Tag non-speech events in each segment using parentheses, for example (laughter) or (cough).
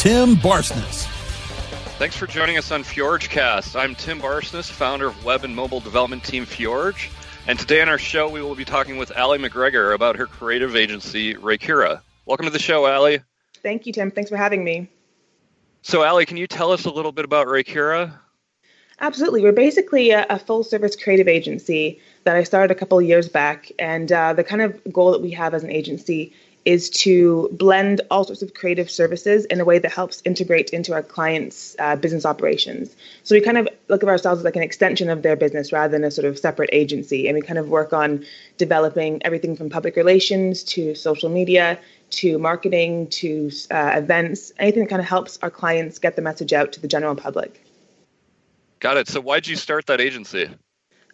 Tim Barsness. Thanks for joining us on FjordCast. I'm Tim Barsness, founder of web and mobile development team Fjorge. And today on our show, we will be talking with Aly MacGregor about her creative agency, Reicura. Welcome to the show, Aly. Thank you, Tim. Thanks for having me. So, Aly, can you tell us a little bit about Reicura? Absolutely. We're basically a, a full service creative agency that I started a couple of years back. And uh, the kind of goal that we have as an agency is to blend all sorts of creative services in a way that helps integrate into our clients' uh, business operations. So we kind of look at ourselves as like an extension of their business rather than a sort of separate agency. And we kind of work on developing everything from public relations to social media to marketing to uh, events, anything that kind of helps our clients get the message out to the general public. Got it. So why'd you start that agency?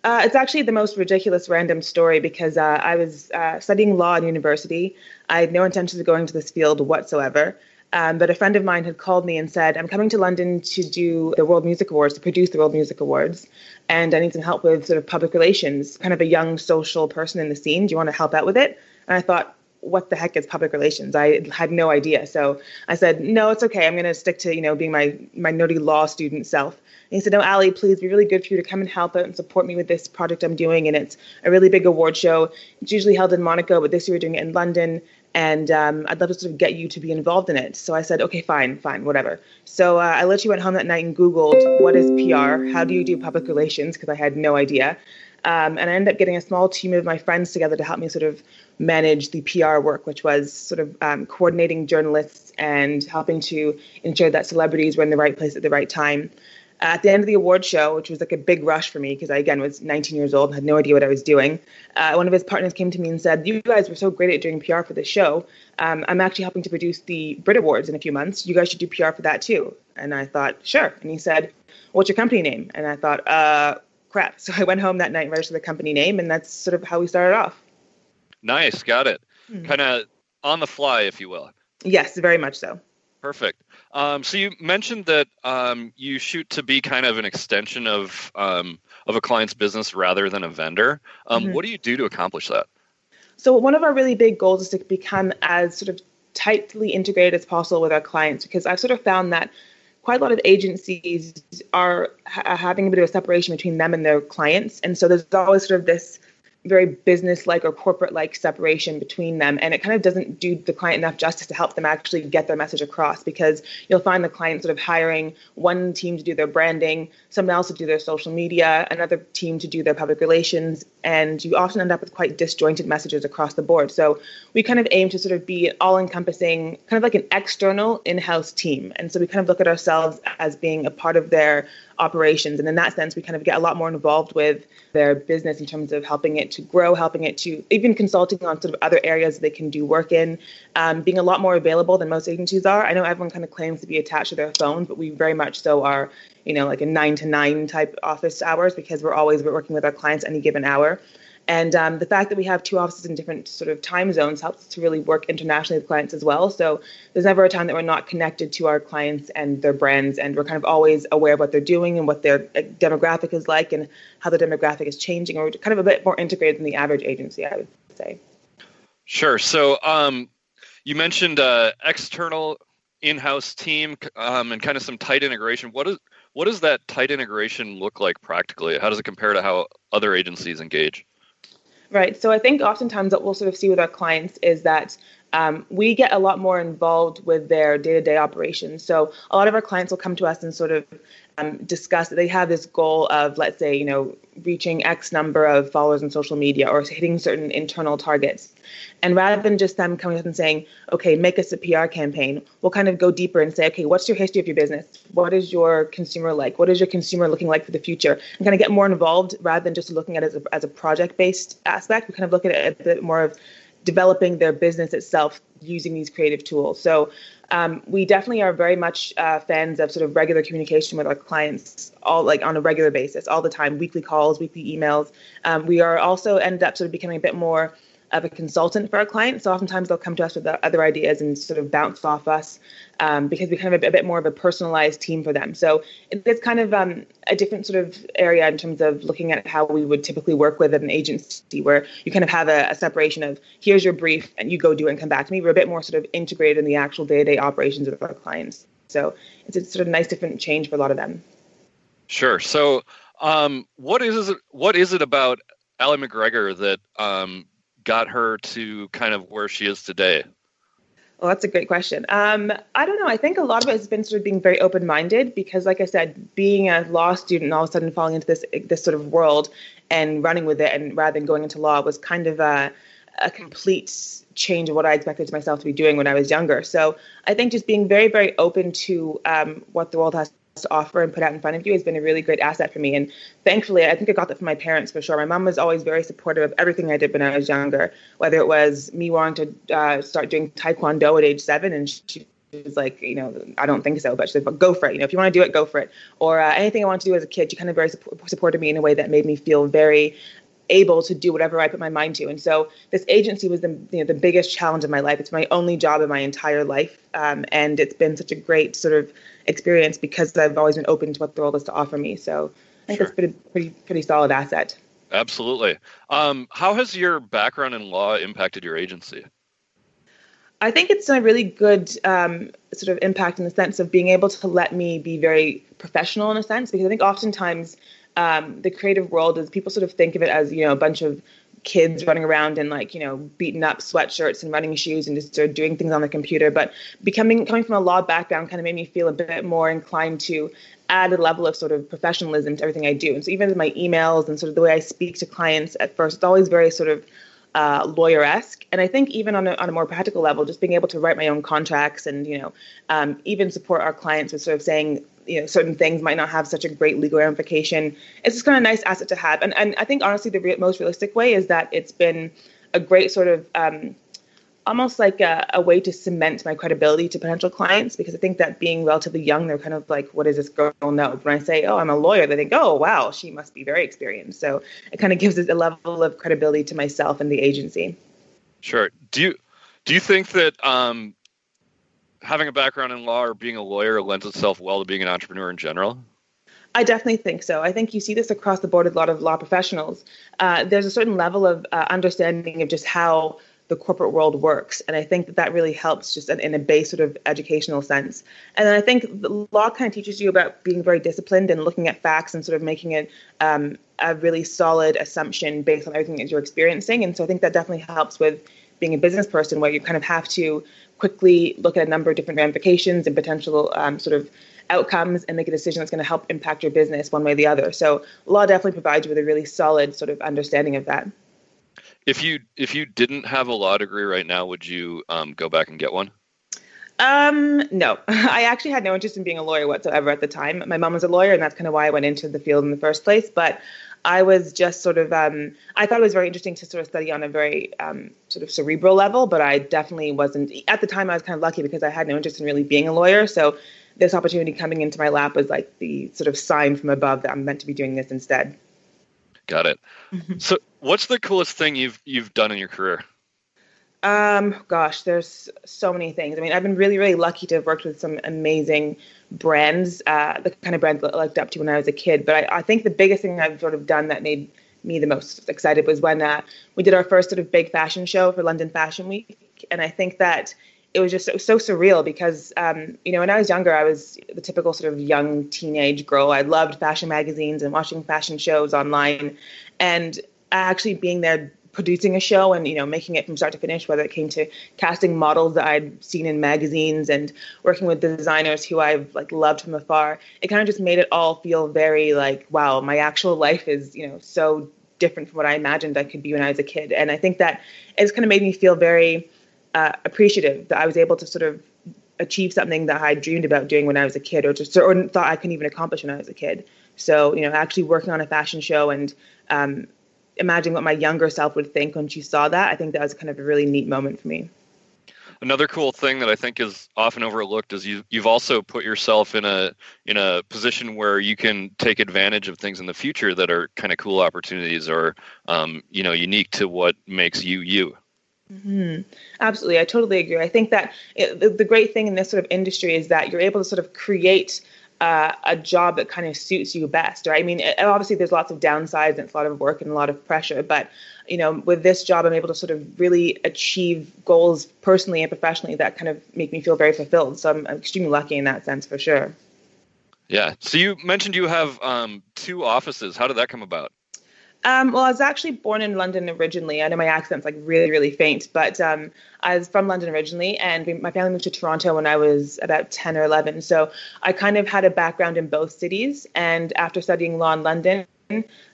Uh, it's actually the most ridiculous random story because uh, I was uh, studying law in university. I had no intentions of going to this field whatsoever. Um, but a friend of mine had called me and said, I'm coming to London to do the World Music Awards, to produce the World Music Awards, and I need some help with sort of public relations, kind of a young social person in the scene. Do you want to help out with it? And I thought, what the heck is public relations? I had no idea. So I said, no, it's okay. I'm going to stick to, you know, being my, my nerdy law student self. And he said, no, Aly, please be really good for you to come and help out and support me with this project I'm doing. And it's a really big award show. It's usually held in Monaco, but this year we're doing it in London. And um, I'd love to sort of get you to be involved in it. So I said, okay, fine, fine, whatever. So uh, I literally went home that night and Googled what is PR? How do you do public relations? Because I had no idea. Um, and I ended up getting a small team of my friends together to help me sort of manage the PR work, which was sort of um, coordinating journalists and helping to ensure that celebrities were in the right place at the right time. At the end of the award show, which was like a big rush for me because I again was 19 years old, and had no idea what I was doing. Uh, one of his partners came to me and said, "You guys were so great at doing PR for this show. Um, I'm actually helping to produce the Brit Awards in a few months. You guys should do PR for that too." And I thought, "Sure." And he said, "What's your company name?" And I thought, "Uh, crap." (laughs) So I went home that night and registered the company name, and that's sort of how we started off. Nice, got it. Mm-hmm. Kind of on the fly, if you will. Yes, very much so. Perfect. Um, so you mentioned that um, you shoot to be kind of an extension of um, of a client's business rather than a vendor. Um, mm-hmm. What do you do to accomplish that? So one of our really big goals is to become as sort of tightly integrated as possible with our clients because I've sort of found that quite a lot of agencies are ha- having a bit of a separation between them and their clients, and so there's always sort of this very business like or corporate like separation between them and it kind of doesn't do the client enough justice to help them actually get their message across because you'll find the client sort of hiring one team to do their branding someone else to do their social media another team to do their public relations and you often end up with quite disjointed messages across the board so we kind of aim to sort of be all encompassing kind of like an external in-house team and so we kind of look at ourselves as being a part of their operations. And in that sense, we kind of get a lot more involved with their business in terms of helping it to grow, helping it to even consulting on sort of other areas they can do work in, um, being a lot more available than most agencies are. I know everyone kind of claims to be attached to their phones, but we very much so are, you know, like a nine to nine type office hours because we're always working with our clients any given hour. And um, the fact that we have two offices in different sort of time zones helps to really work internationally with clients as well. So there's never a time that we're not connected to our clients and their brands, and we're kind of always aware of what they're doing and what their uh, demographic is like and how the demographic is changing. We're kind of a bit more integrated than the average agency, I would say. Sure. So um, you mentioned uh, external in-house team um, and kind of some tight integration. What is what does that tight integration look like practically? How does it compare to how other agencies engage? Right. So I think oftentimes what we'll sort of see with our clients is that um, we get a lot more involved with their day-to-day operations. So a lot of our clients will come to us and sort of um, discuss that they have this goal of, let's say, you know, reaching X number of followers on social media or hitting certain internal targets. And rather than just them coming up and saying, okay, make us a PR campaign, we'll kind of go deeper and say, okay, what's your history of your business? What is your consumer like? What is your consumer looking like for the future? And kind of get more involved rather than just looking at it as a, as a project based aspect. We kind of look at it a bit more of developing their business itself using these creative tools. So um, we definitely are very much uh, fans of sort of regular communication with our clients, all like on a regular basis, all the time, weekly calls, weekly emails. Um, we are also ended up sort of becoming a bit more of a consultant for our clients. So oftentimes they'll come to us with other ideas and sort of bounce off us um, because we kind of a, a, bit more of a personalized team for them. So it's kind of um, a different sort of area in terms of looking at how we would typically work with an agency where you kind of have a, a separation of here's your brief and you go do it and come back to me. We're a bit more sort of integrated in the actual day-to-day operations of our clients. So it's a sort of nice different change for a lot of them. Sure. So um, what is it, what is it about Aly MacGregor that um, got her to kind of where she is today? Well, that's a great question. Um, I don't know. I think a lot of it has been sort of being very open-minded because, like I said, being a law student and all of a sudden falling into this this sort of world and running with it, and rather than going into law, was kind of a, a complete change of what I expected myself to be doing when I was younger. So I think just being very, very open to um, what the world has to offer and put out in front of you has been a really great asset for me. And thankfully, I think I got that from my parents for sure. My mom was always very supportive of everything I did when I was younger, whether it was me wanting to uh, start doing taekwondo at age seven, and she was like, you know, I don't think so, but she said, but go for it. You know, if you want to do it, go for it. Or uh, anything I wanted to do as a kid, she kind of very supported me in a way that made me feel very able to do whatever I put my mind to. And so this agency was the you know the biggest challenge of my life. It's my only job in my entire life, um, and it's been such a great sort of experience because I've always been open to what the world has to offer me. So I think sure. it's been a pretty pretty solid asset. Absolutely. Um, how has your background in law impacted your agency? I think it's a really good um, sort of impact in the sense of being able to let me be very professional in a sense because I think oftentimes um, the creative world is people sort of think of it as you know a bunch of kids running around in like you know beaten up sweatshirts and running shoes and just sort of doing things on the computer but becoming coming from a law background kind of made me feel a bit more inclined to add a level of sort of professionalism to everything i do and so even my emails and sort of the way i speak to clients at first it's always very sort of uh, lawyer-esque. And I think even on a, on a more practical level, just being able to write my own contracts and, you know, um, even support our clients with sort of saying, you know, certain things might not have such a great legal ramification. It's just kind of a nice asset to have. And, and I think honestly, the re- most realistic way is that it's been a great sort of um, almost like a, a, way to cement my credibility to potential clients because I think that being relatively young, they're kind of like, what does this girl know? When I say, oh, I'm a lawyer, they think, oh, wow, she must be very experienced. So it kind of gives a level of credibility to myself and the agency. Sure. Do you do you think that um, having a background in law or being a lawyer lends itself well to being an entrepreneur in general? I definitely think so. I think you see this across the board with a lot of law professionals. Uh, there's a certain level of uh, understanding of just how the corporate world works. And I think that that really helps just in, in, a base sort of educational sense. And I think the law kind of teaches you about being very disciplined and looking at facts and sort of making it um, a really solid assumption based on everything that you're experiencing. And so I think that definitely helps with being a business person where you kind of have to quickly look at a number of different ramifications and potential um, sort of outcomes and make a decision that's going to help impact your business one way or the other. So law definitely provides you with a really solid sort of understanding of that. If you if you didn't have a law degree right now, would you um, go back and get one? Um, no, (laughs) I actually had no interest in being a lawyer whatsoever at the time. My mom was a lawyer, and that's kind of why I went into the field in the first place. But I was just sort of, um, I thought it was very interesting to sort of study on a very um, sort of cerebral level, but I definitely wasn't, at the time, I was kind of lucky because I had no interest in really being a lawyer. So this opportunity coming into my lap was like the sort of sign from above that I'm meant to be doing this instead. Got it. Mm-hmm. So, what's the coolest thing you've you've done in your career? Um, gosh, there's so many things. I mean, I've been really, really lucky to have worked with some amazing brands, uh, the kind of brands I looked up to when I was a kid. But I, I think the biggest thing I've sort of done that made me the most excited was when uh, we did our first sort of big fashion show for London Fashion Week, and I think that it was just so, so surreal because um, you know when I was younger I was the typical sort of young teenage girl. I loved fashion magazines and watching fashion shows online, and actually being there producing a show and you know making it from start to finish whether it came to casting models that I'd seen in magazines and working with designers who I've like loved from afar it kind of just made it all feel very like wow my actual life is you know so different from what I imagined I could be when I was a kid and I think that it's kind of made me feel very uh, appreciative that I was able to sort of achieve something that I dreamed about doing when I was a kid, or just or thought I couldn't even accomplish when I was a kid. So you know, actually working on a fashion show and um, imagining what my younger self would think when she saw that. I think that was kind of a really neat moment for me. Another cool thing that I think is often overlooked is you you've also put yourself in a in a position where you can take advantage of things in the future that are kind of cool opportunities or um, you know unique to what makes you you. Mm-hmm. Absolutely, I totally agree. I think that it, the, the great thing in this sort of industry is that you're able to sort of create uh, a job that kind of suits you best, right? I mean, obviously there's lots of downsides and it's a lot of work and a lot of pressure, but you know, with this job, I'm able to sort of really achieve goals personally and professionally that kind of make me feel very fulfilled. So I'm, I'm extremely lucky in that sense for sure. Yeah. So you mentioned you have um, two offices. How did that come about? Um, well, I was actually born in London originally. I know my accent's like really, really faint, but um, I was from London originally, and we, my family moved to Toronto when I was about 10 or 11. So I kind of had a background in both cities. And after studying law in London,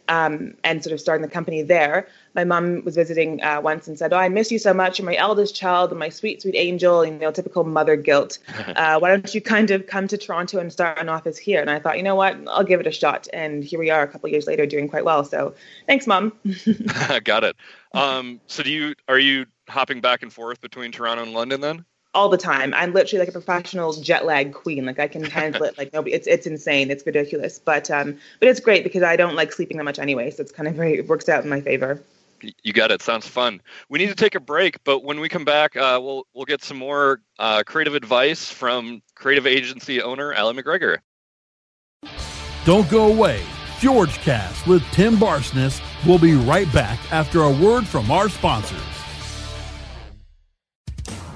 um, and sort of starting the company there. My mom was visiting uh, once and said, "Oh, I miss you so much. You're my eldest child and my sweet, sweet angel. You know, typical mother guilt. (laughs) Uh, why don't you kind of come to Toronto and start an office here?" And I thought, you know what, I'll give it a shot. And here we are, a couple years later, doing quite well. So, thanks, mom. (laughs) Got it. (laughs) Um, so, do you are you hopping back and forth between Toronto and London then? All the time. I'm literally like a professional jet lag queen. Like I can handle (laughs) it like nobody. It's it's insane. It's ridiculous. But um, but it's great because I don't like sleeping that much anyway. So it's kind of very it works out in my favor. You got it. Sounds fun. We need to take a break, but when we come back, uh, we'll we'll get some more uh, creative advice from creative agency owner Alan MacGregor. Don't go away. George FjordCast with Tim Barsness will be right back after a word from our sponsors.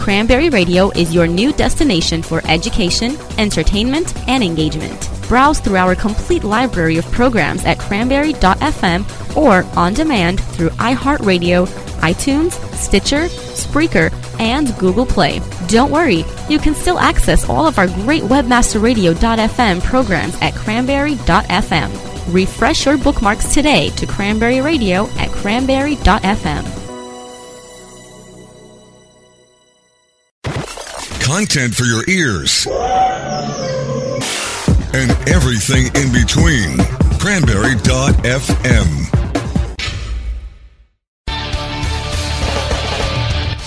Cranberry Radio is your new destination for education, entertainment, and engagement. Browse through our complete library of programs at cranberry.fm or on demand through iHeartRadio, iTunes, Stitcher, Spreaker, and Google Play. Don't worry, you can still access all of our great webmasterradio.fm programs at cranberry.fm. Refresh your bookmarks today to Cranberry Radio at cranberry.fm. Content for your ears. And everything in between. Cranberry.fm.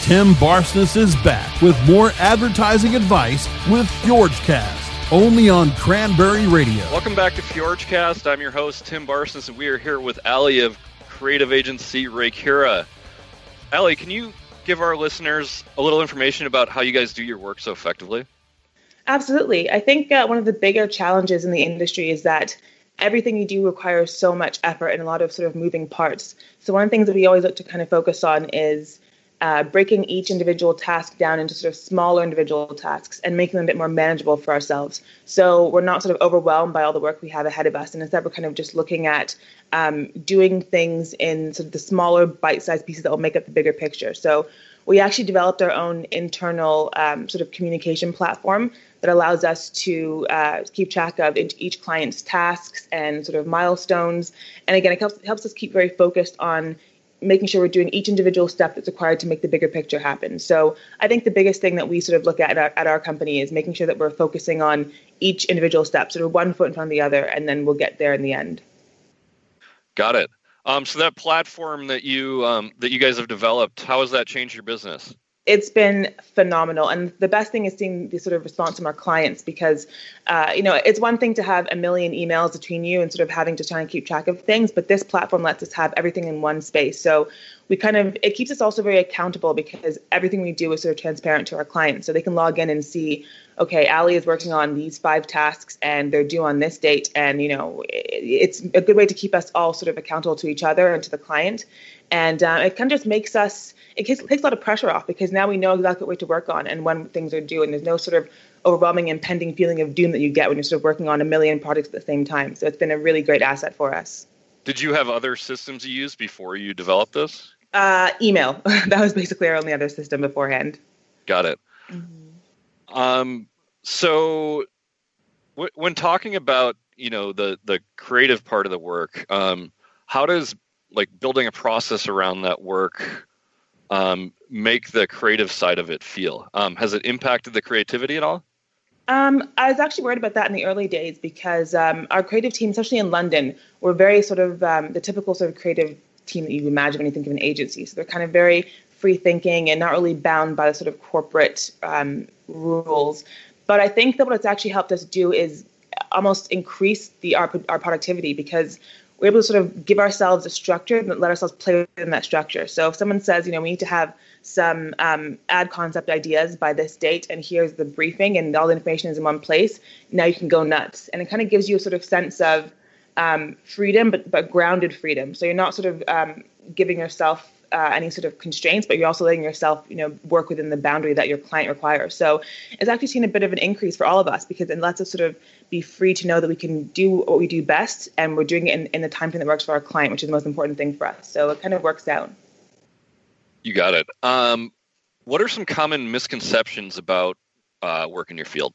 Tim Barsness is back with more advertising advice with FjordCast, only on Cranberry Radio. Welcome back to FjordCast. I'm your host, Tim Barsness, and we are here with Aly of creative agency Reicura. Aly, can you give our listeners a little information about how you guys do your work so effectively? Absolutely. I think uh, one of the bigger challenges in the industry is that everything you do requires so much effort and a lot of sort of moving parts. So one of the things that we always look to kind of focus on is uh, breaking each individual task down into sort of smaller individual tasks and making them a bit more manageable for ourselves. So we're not sort of overwhelmed by all the work we have ahead of us, and instead we're kind of just looking at um, doing things in sort of the smaller bite-sized pieces that will make up the bigger picture. So we actually developed our own internal um, sort of communication platform that allows us to uh, keep track of each client's tasks and sort of milestones. And again, it helps, helps us keep very focused on making sure we're doing each individual step that's required to make the bigger picture happen. So I think the biggest thing that we sort of look at at our, at our company is making sure that we're focusing on each individual step, sort of one foot in front of the other, and then we'll get there in the end. Got it. Um, so that platform that you um, that you guys have developed, how has that changed your business? It's been phenomenal. And the best thing is seeing the sort of response from our clients because uh, you know it's one thing to have a million emails between you and sort of having to try and keep track of things but this platform lets us have everything in one space. So we kind of it keeps us also very accountable because everything we do is sort of transparent to our clients. So they can log in and see okay Aly is working on these five tasks and they're due on this date. And you know it's a good way to keep us all sort of accountable to each other and to the client and uh, it kind of just makes us it takes, takes a lot of pressure off because now we know exactly what to work on and when things are due. And there's no sort of overwhelming impending feeling of doom that you get when you're sort of working on a million projects at the same time. So it's been a really great asset for us. Did you have other systems you used before you developed this? Uh, email. (laughs) That was basically our only other system beforehand. Got it. Mm-hmm. um, so w- when talking about you know the the creative part of the work um, how does like building a process around that work um, make the creative side of it feel? Um, has it impacted the creativity at all? Um, I was actually worried about that in the early days because um, our creative team, especially in London, were very sort of um, the typical sort of creative team that you imagine when you think of an agency. So they're kind of very free thinking and not really bound by the sort of corporate um, rules. But I think that what it's actually helped us do is almost increase the our, our productivity because we're able to sort of give ourselves a structure and let ourselves play within that structure. So if someone says, you know, we need to have some um, ad concept ideas by this date, and here's the briefing, and all the information is in one place, now you can go nuts. And it kind of gives you a sort of sense of um, freedom, but but grounded freedom. So you're not sort of um, giving yourself uh, any sort of constraints, but you're also letting yourself, you know, work within the boundary that your client requires. So it's actually seen a bit of an increase for all of us because it lets us sort of be free to know that we can do what we do best and we're doing it in, in the time frame that works for our client, which is the most important thing for us. So it kind of works out. You got it. Um, what are some common misconceptions about uh, work in your field?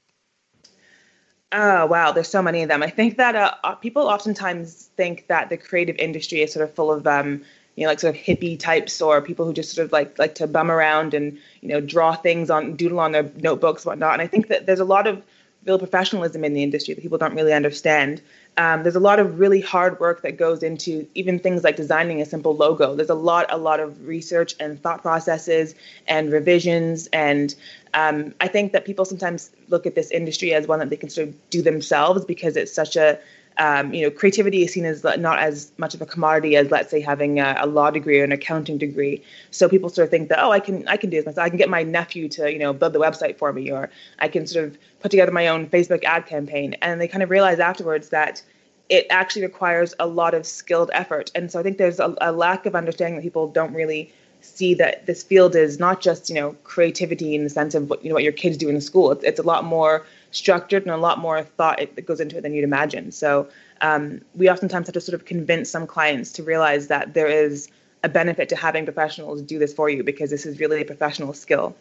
Oh wow, there's so many of them. I think that uh, people oftentimes think that the creative industry is sort of full of um, you know, like sort of hippie types or people who just sort of like like to bum around and you know draw things on doodle on their notebooks whatnot. And I think that there's a lot of real professionalism in the industry that people don't really understand. Um, there's a lot of really hard work that goes into even things like designing a simple logo. There's a lot, a lot of research and thought processes and revisions. And um, I think that people sometimes look at this industry as one that they can sort of do themselves because it's such a um, you know, creativity is seen as not as much of a commodity as, let's say, having a, a, law degree or an accounting degree. So people sort of think that, oh, I can, I can do this myself. I can get my nephew to, you know, build the website for me, or I can sort of put together my own Facebook ad campaign. And they kind of realize afterwards that it actually requires a lot of skilled effort. And so I think there's a, a lack of understanding that people don't really see that this field is not just, you know, creativity in the sense of what, you know, what your kids do in school. It's, it's a lot more structured and a lot more thought that goes into it than you'd imagine. So um, we oftentimes have to sort of convince some clients to realize that there is a benefit to having professionals do this for you because this is really a professional skill.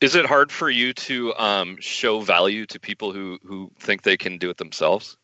Is it hard for you to um, show value to people who, who think they can do it themselves?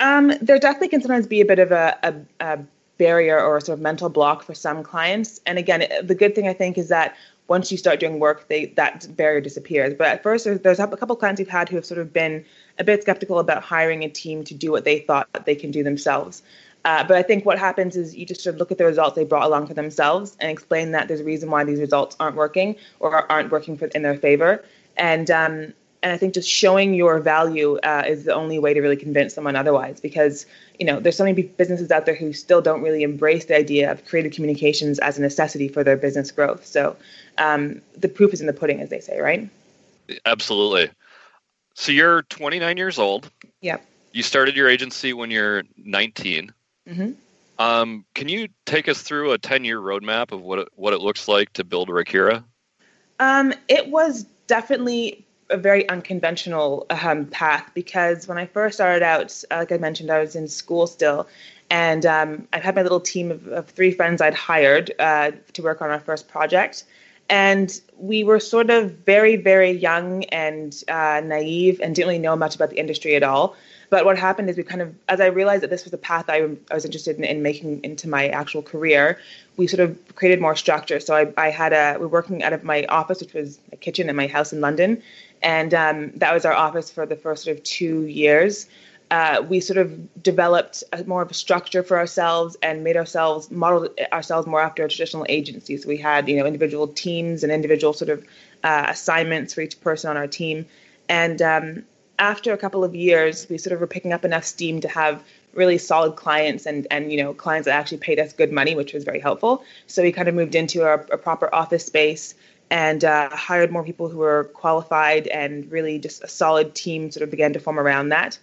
Um, there definitely can sometimes be a bit of a, a, a barrier or a sort of mental block for some clients. And again, the good thing I think is that once you start doing work, they that barrier disappears. But at first, there's, there's a couple clients we've had who have sort of been a bit skeptical about hiring a team to do what they thought they can do themselves. Uh, but I think what happens is you just sort of look at the results they brought along for themselves and explain that there's a reason why these results aren't working or aren't working for, in their favor. And um, and I think just showing your value uh, is the only way to really convince someone otherwise. Because you know there's so many businesses out there who still don't really embrace the idea of creative communications as a necessity for their business growth. So um, the proof is in the pudding, as they say, right? Absolutely. So you're 29 years old. Yep. You started your agency when you're 19. Mm-hmm. Um, can you take us through a 10 year roadmap of what it, what it looks like to build Reicura? Um, it was definitely a very unconventional um, path because when I first started out, uh, like I mentioned, I was in school still. And um, I had my little team of, of three friends I'd hired uh, to work on our first project. And we were sort of very very young and uh, naive and didn't really know much about the industry at all. But what happened is we kind of as i realized that this was a path i, I was interested in, in, making into my actual career we sort of created more structure. So i, I had a we are working out of my office which was a kitchen in my house in london and um, that was our office for the first sort of two years uh, we sort of developed a, more of a structure for ourselves and made ourselves modeled ourselves more after a traditional agency. So we had you know individual teams and individual sort of uh, assignments for each person on our team. And um, after a couple of years, we sort of were picking up enough steam to have really solid clients and and you know clients that actually paid us good money, which was very helpful. So we kind of moved into a, a proper office space and uh, hired more people who were qualified and really just a solid team sort of began to form around that.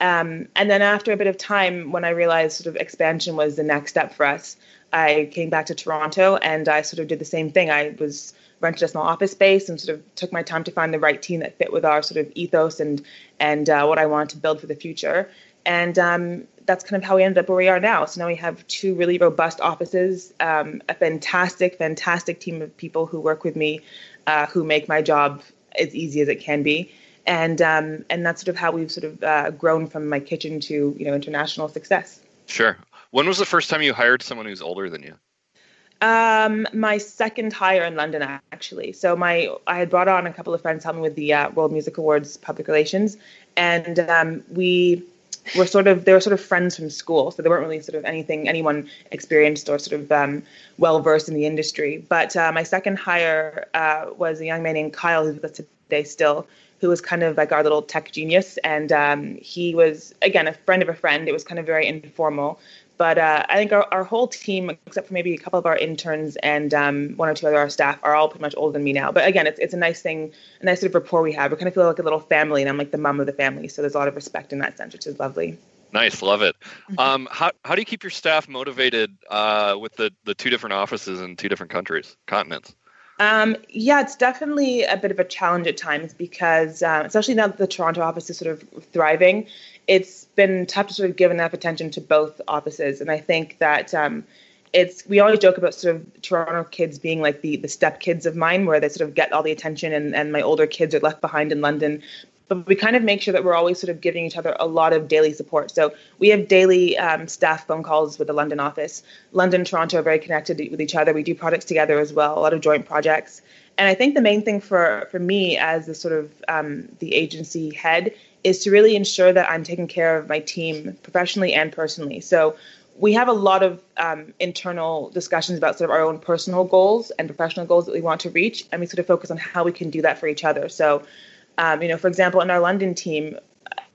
Um, and then after a bit of time, when I realized sort of expansion was the next step for us, I came back to Toronto and I sort of did the same thing. I was rented a small office space and sort of took my time to find the right team that fit with our sort of ethos and and uh, what I wanted to build for the future. And um, that's kind of how we ended up where we are now. So now we have two really robust offices, um, a fantastic, fantastic team of people who work with me, uh, who make my job as easy as it can be and um, and that's sort of how we've sort of uh, grown from my kitchen to you know international success. Sure. When was the first time you hired someone who's older than you? Um, my second hire in London, actually. So my I had brought on a couple of friends to help me with the uh, World Music Awards public relations, and um, we were sort of they were sort of friends from school, so they weren't really sort of anything anyone experienced or sort of um, well versed in the industry. But uh, my second hire uh, was a young man named Kyle, who's with us today still, who was kind of like our little tech genius. And um, he was, again, a friend of a friend. It was kind of very informal. But uh, I think our, our whole team, except for maybe a couple of our interns and um, one or two other our staff, are all pretty much older than me now. But again, it's, it's a nice thing, a nice sort of rapport we have. We kind of feel like a little family, and I'm like the mom of the family. So there's a lot of respect in that sense, which is lovely. Nice, love it. Mm-hmm. Um, how how do you keep your staff motivated uh, with the the two different offices in two different countries, continents? Um, yeah, it's definitely a bit of a challenge at times because, um, especially now that the Toronto office is sort of thriving, it's been tough to sort of give enough attention to both offices. And I think that um, it's we always joke about sort of Toronto kids being like the the step kids of mine, where they sort of get all the attention, and, and my older kids are left behind in London but we kind of make sure that we're always sort of giving each other a lot of daily support. So we have daily um, staff phone calls with the London office. London, Toronto are very connected with each other. We do projects together as well, a lot of joint projects. And I think the main thing for for me as the sort of um, the agency head is to really ensure that I'm taking care of my team professionally and personally. So we have a lot of um, internal discussions about sort of our own personal goals and professional goals that we want to reach, and we sort of focus on how we can do that for each other. So um, you know, for example, in our London team,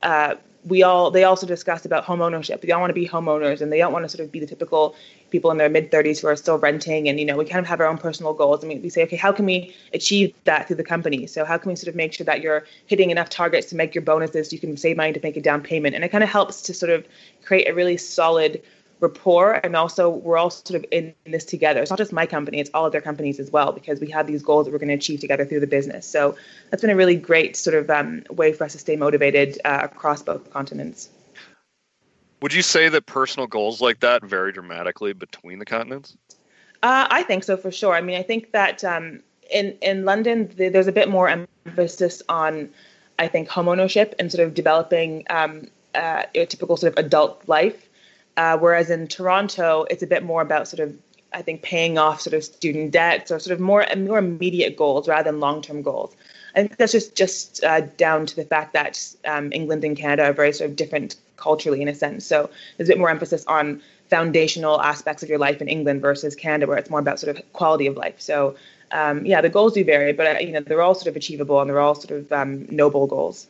uh, we all they also discussed about home ownership. They all want to be homeowners, and they don't want to sort of be the typical people in their mid 30s who are still renting. And you know, we kind of have our own personal goals. and mean, we say, okay, how can we achieve that through the company? So how can we sort of make sure that you're hitting enough targets to make your bonuses? You can save money to make a down payment, and it kind of helps to sort of create a really solid rapport and also we're all sort of in this together. It's not just my company it's all of their companies as well because we have these goals that we're going to achieve together through the business. So that's been a really great sort of um, way for us to stay motivated uh, across both continents. Would you say that personal goals like that vary dramatically between the continents? Uh, i think so for sure. I mean i think that um, in in london there's a bit more emphasis on i think home ownership and sort of developing um, uh, a typical sort of adult life uh, whereas in Toronto, it's a bit more about sort of, I think, paying off sort of student debts or sort of more more immediate goals rather than long term goals. I think that's just just uh, down to the fact that um, England and Canada are very sort of different culturally in a sense. So there's a bit more emphasis on foundational aspects of your life in England versus Canada, where it's more about sort of quality of life. So um, yeah, the goals do vary, but uh, you know they're all sort of achievable and they're all sort of um, noble goals.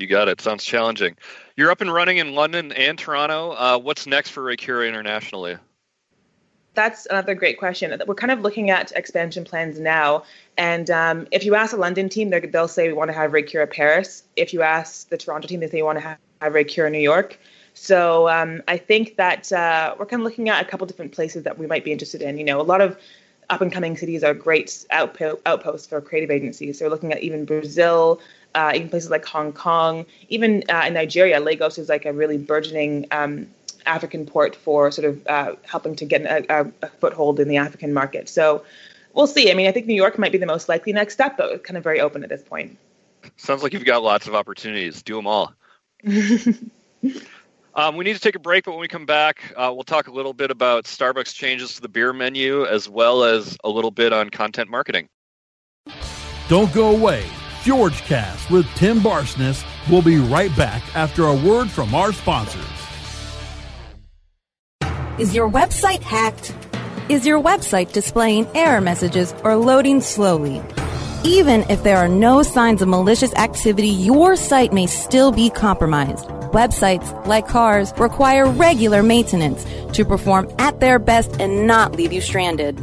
You got it. Sounds challenging. You're up and running in London and Toronto. Uh, what's next for Reicura internationally? That's another great question. We're kind of looking at expansion plans now. And um, if you ask a London team, they'll say we want to have Reicura Paris. If you ask the Toronto team, they say we want to have, Reicura New York. So um, I think that uh, we're kind of looking at a couple different places that we might be interested in. You know, a lot of up and coming cities are great outposts for creative agencies. So we're looking at even Brazil, uh, even places like Hong Kong, even uh, in Nigeria, Lagos is like a really burgeoning um, African port for sort of uh, helping to get a, a, foothold in the African market. So we'll see. I mean, I think New York might be the most likely next step, but it's kind of very open at this point. Sounds like you've got lots of opportunities. Do them all. (laughs) um, we need to take a break, but when we come back, uh, we'll talk a little bit about Starbucks changes to the beer menu as well as a little bit on content marketing. Don't go away. FjordCast with Tim Barsness. We'll be right back after a word from our sponsors. Is your website hacked? Is your website displaying error messages or loading slowly? Even if there are no signs of malicious activity, your site may still be compromised. Websites, like cars, require regular maintenance to perform at their best and not leave you stranded.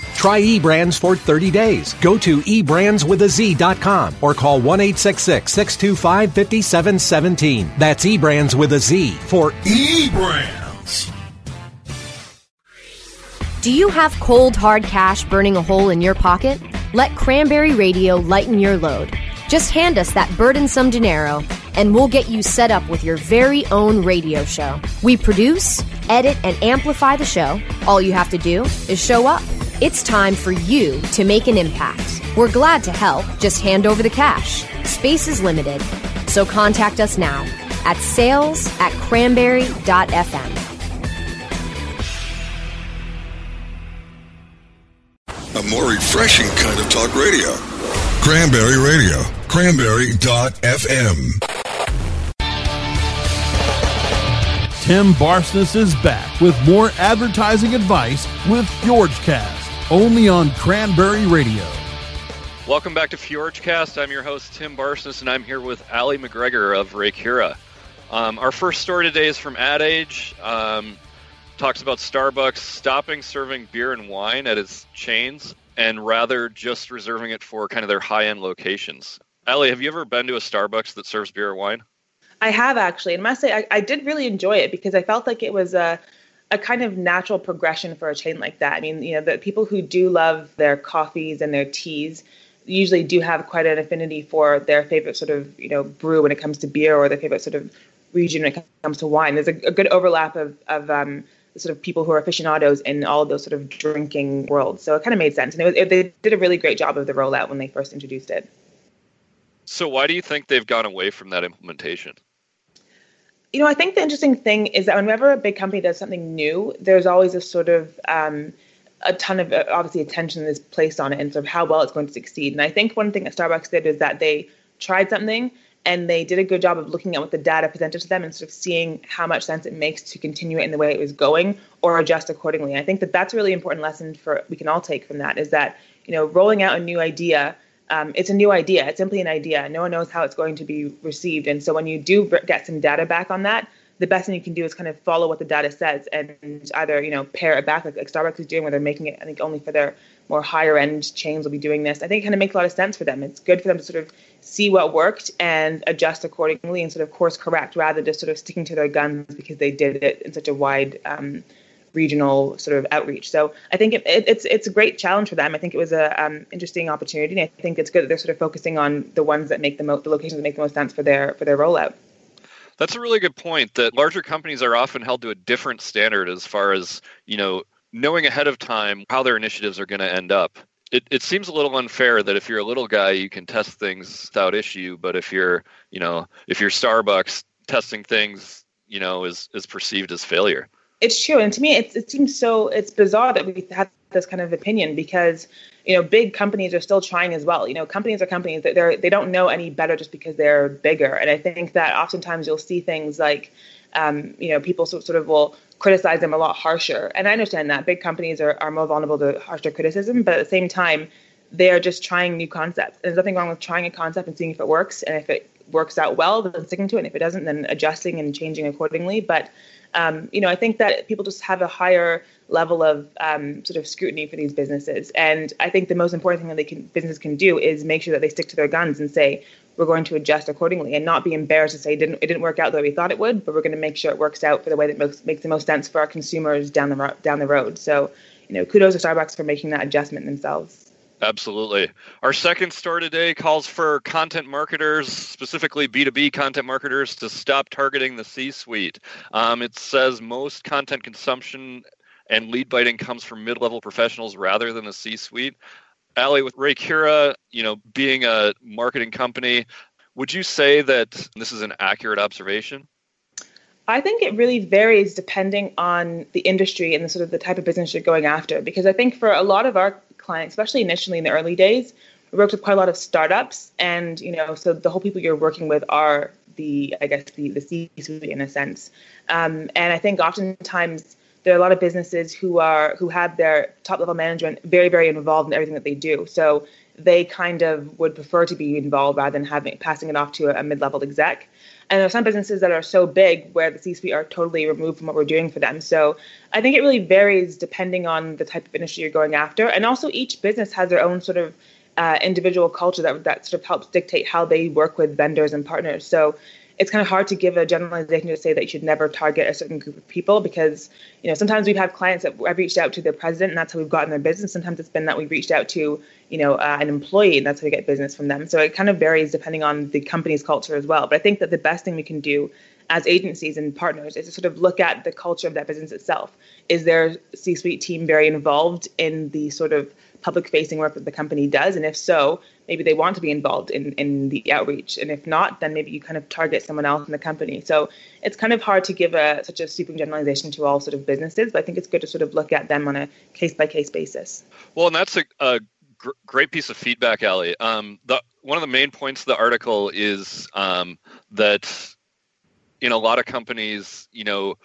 Try eBrands for 30 days. Go to eBrandsWithAZ.com or call 1 625 5717. That's eBrands with a Z for eBrands. Do you have cold, hard cash burning a hole in your pocket? Let Cranberry Radio lighten your load. Just hand us that burdensome dinero, and we'll get you set up with your very own radio show. We produce, edit, and amplify the show. All you have to do is show up. It's time for you to make an impact. We're glad to help. Just hand over the cash. Space is limited, so contact us now at sales at cranberry.fm. A more refreshing kind of talk radio. Cranberry Radio. Cranberry.fm. Tim Barsness is back with more advertising advice with George FjordCast, only on Cranberry Radio. Welcome back to FjordCast. I'm your host, Tim Barsness, and I'm here with Aly MacGregor of Reicura. Um, our first story today is from Ad Age. Um, talks about Starbucks stopping serving beer and wine at its chains and rather just reserving it for kind of their high end locations. Aly, have you ever been to a Starbucks that serves beer or wine? I have actually, and I must say I, I did really enjoy it because I felt like it was a a kind of natural progression for a chain like that. I mean, you know, the people who do love their coffees and their teas usually do have quite an affinity for their favorite sort of you know brew when it comes to beer or their favorite sort of region when it comes to wine. There's a, a good overlap of of um, sort of people who are aficionados in all those sort of drinking worlds. So it kind of made sense, and it was, it, they did a really great job of the rollout when they first introduced it. So why do you think they've gone away from that implementation? You know, I think the interesting thing is that whenever a big company does something new, there's always a sort of um, a ton of uh, obviously attention is placed on it and sort of how well it's going to succeed. And I think one thing that Starbucks did is that they tried something and they did a good job of looking at what the data presented to them and sort of seeing how much sense it makes to continue it in the way it was going or adjust accordingly. And I think that that's a really important lesson for we can all take from that is that you know rolling out a new idea. Um, it's a new idea. It's simply an idea. No one knows how it's going to be received, and so when you do get some data back on that, the best thing you can do is kind of follow what the data says and either you know pair it back like, like Starbucks is doing, where they're making it. I think only for their more higher end chains will be doing this. I think it kind of makes a lot of sense for them. It's good for them to sort of see what worked and adjust accordingly and sort of course correct rather than just sort of sticking to their guns because they did it in such a wide um, regional sort of outreach. So I think it, it, it's it's a great challenge for them. I think it was a um, interesting opportunity. And I think it's good that they're sort of focusing on the ones that make the most the locations that make the most sense for their for their rollout. That's a really good point. That larger companies are often held to a different standard as far as you know knowing ahead of time how their initiatives are going to end up. It, it seems a little unfair that if you're a little guy, you can test things without issue, but if you're, you know, if you're Starbucks, testing things, you know, is is perceived as failure. It's true, and to me, it, it seems so. It's bizarre that we have this kind of opinion because you know big companies are still trying as well. You know, companies are companies. They're they don't know any better just because they're bigger. And I think that oftentimes you'll see things like, um, you know, people sort sort of will criticize them a lot harsher. And I understand that big companies are, are more vulnerable to harsher criticism, but at the same time, they are just trying new concepts. And there's nothing wrong with trying a concept and seeing if it works. And if it works out well, then sticking to it. And if it doesn't, then adjusting and changing accordingly. But um, you know, I think that people just have a higher level of um, sort of scrutiny for these businesses. And I think the most important thing that they can businesses can do is make sure that they stick to their guns and say we're going to adjust accordingly, and not be embarrassed to say it didn't it didn't work out the way we thought it would, but we're going to make sure it works out for the way that makes makes the most sense for our consumers down the down the road. So, you know, kudos to Starbucks for making that adjustment themselves. Absolutely. Our second story today calls for content marketers, specifically B2B content marketers, to stop targeting the C suite. Um, it says most content consumption and lead biting comes from mid level professionals rather than the C suite. Aly, with Reicura, you know, being a marketing company, would you say that this is an accurate observation? I think it really varies depending on the industry and the sort of the type of business you're going after. Because I think for a lot of our clients, especially initially in the early days, we worked with quite a lot of startups, and you know, so the whole people you're working with are the, I guess, the the C-suite in a sense. Um, and I think oftentimes there are a lot of businesses who are who have their top level management very very involved in everything that they do. So they kind of would prefer to be involved rather than having passing it off to a, a mid level exec. And there are some businesses that are so big where the C-suite are totally removed from what we're doing for them. So I think it really varies depending on the type of industry you're going after, and also each business has their own sort of uh, individual culture that that sort of helps dictate how they work with vendors and partners. So it's kind of hard to give a generalization to say that you should never target a certain group of people because you know sometimes we've had clients that I've reached out to the president and that's how we've gotten their business. Sometimes it's been that we've reached out to you know uh, an employee and that's how we get business from them. So it kind of varies depending on the company's culture as well. But I think that the best thing we can do as agencies and partners is to sort of look at the culture of that business itself. Is their C-suite team very involved in the sort of public facing work that the company does? And if so, maybe they want to be involved in, in the outreach. And if not, then maybe you kind of target someone else in the company. So it's kind of hard to give a such a sweeping generalization to all sort of businesses, but I think it's good to sort of look at them on a case by case basis. Well, and that's a, a gr- great piece of feedback, Aly. Um, the, one of the main points of the article is um, that in a lot of companies, you know,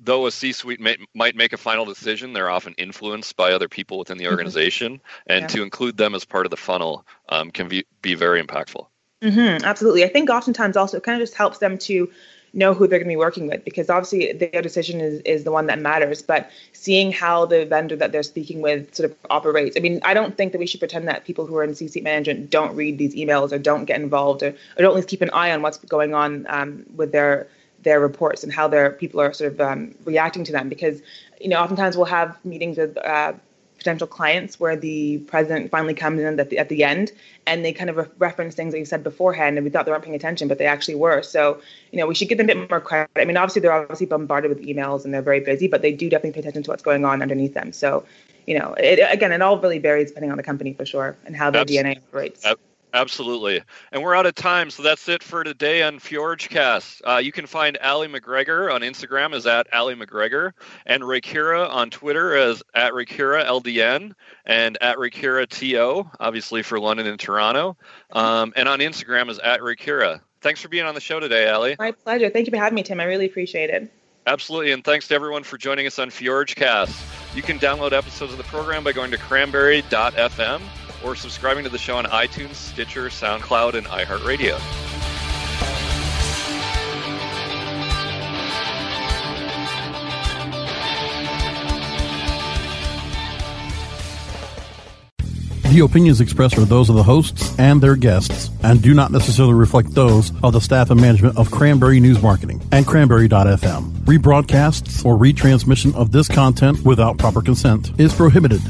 though a C-suite may, might make a final decision, they're often influenced by other people within the mm-hmm. organization, mm-hmm. and yeah. to include them as part of the funnel um, can be, be very impactful. Mm-hmm, absolutely, I think oftentimes also it kind of just helps them to know who they're going to be working with because obviously their decision is, is the one that matters but seeing how the vendor that they're speaking with sort of operates i mean i don't think that we should pretend that people who are in c-suite management don't read these emails or don't get involved or, or don't at least keep an eye on what's going on um, with their their reports and how their people are sort of um, reacting to them. Because you know oftentimes we'll have meetings with uh, potential clients where the president finally comes in at the, at the end and they kind of re- reference things that you said beforehand and we thought they weren't paying attention but they actually were. So you know we should give them a bit more credit. I mean obviously they're obviously bombarded with emails and they're very busy but they do definitely pay attention to what's going on underneath them. So you know it, again it all really varies depending on the company for sure and how their Absolutely. dna operates Absolutely. And we're out of time, so that's it for today on Fjordcast. Uh, you can find Aly MacGregor on Instagram as at Aly MacGregor, and Reicura on Twitter as at Reicura LDN and at Reicura TO, obviously for London and Toronto, um, and on Instagram is at Reicura. Thanks for being on the show today, Aly. My pleasure. Thank you for having me, Tim. I really appreciate it. Absolutely, and thanks to everyone for joining us on Fjordcast. You can download episodes of the program by going to cranberry.fm or subscribing to the show on iTunes, Stitcher, SoundCloud, and iHeartRadio. The opinions expressed are those of the hosts and their guests and do not necessarily reflect those of the staff and management of Cranberry News Marketing and Cranberry.fm. Rebroadcasts or retransmission of this content without proper consent is prohibited.